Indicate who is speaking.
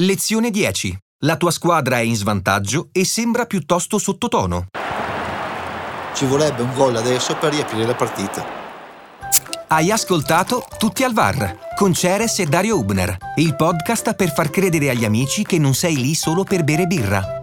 Speaker 1: Lezione 10. La tua squadra è in svantaggio e sembra piuttosto sottotono.
Speaker 2: Ci vorrebbe un gol adesso per riaprire la partita.
Speaker 1: Hai ascoltato Tutti al VAR con Ceres e Dario Ubner, il podcast per far credere agli amici che non sei lì solo per bere birra.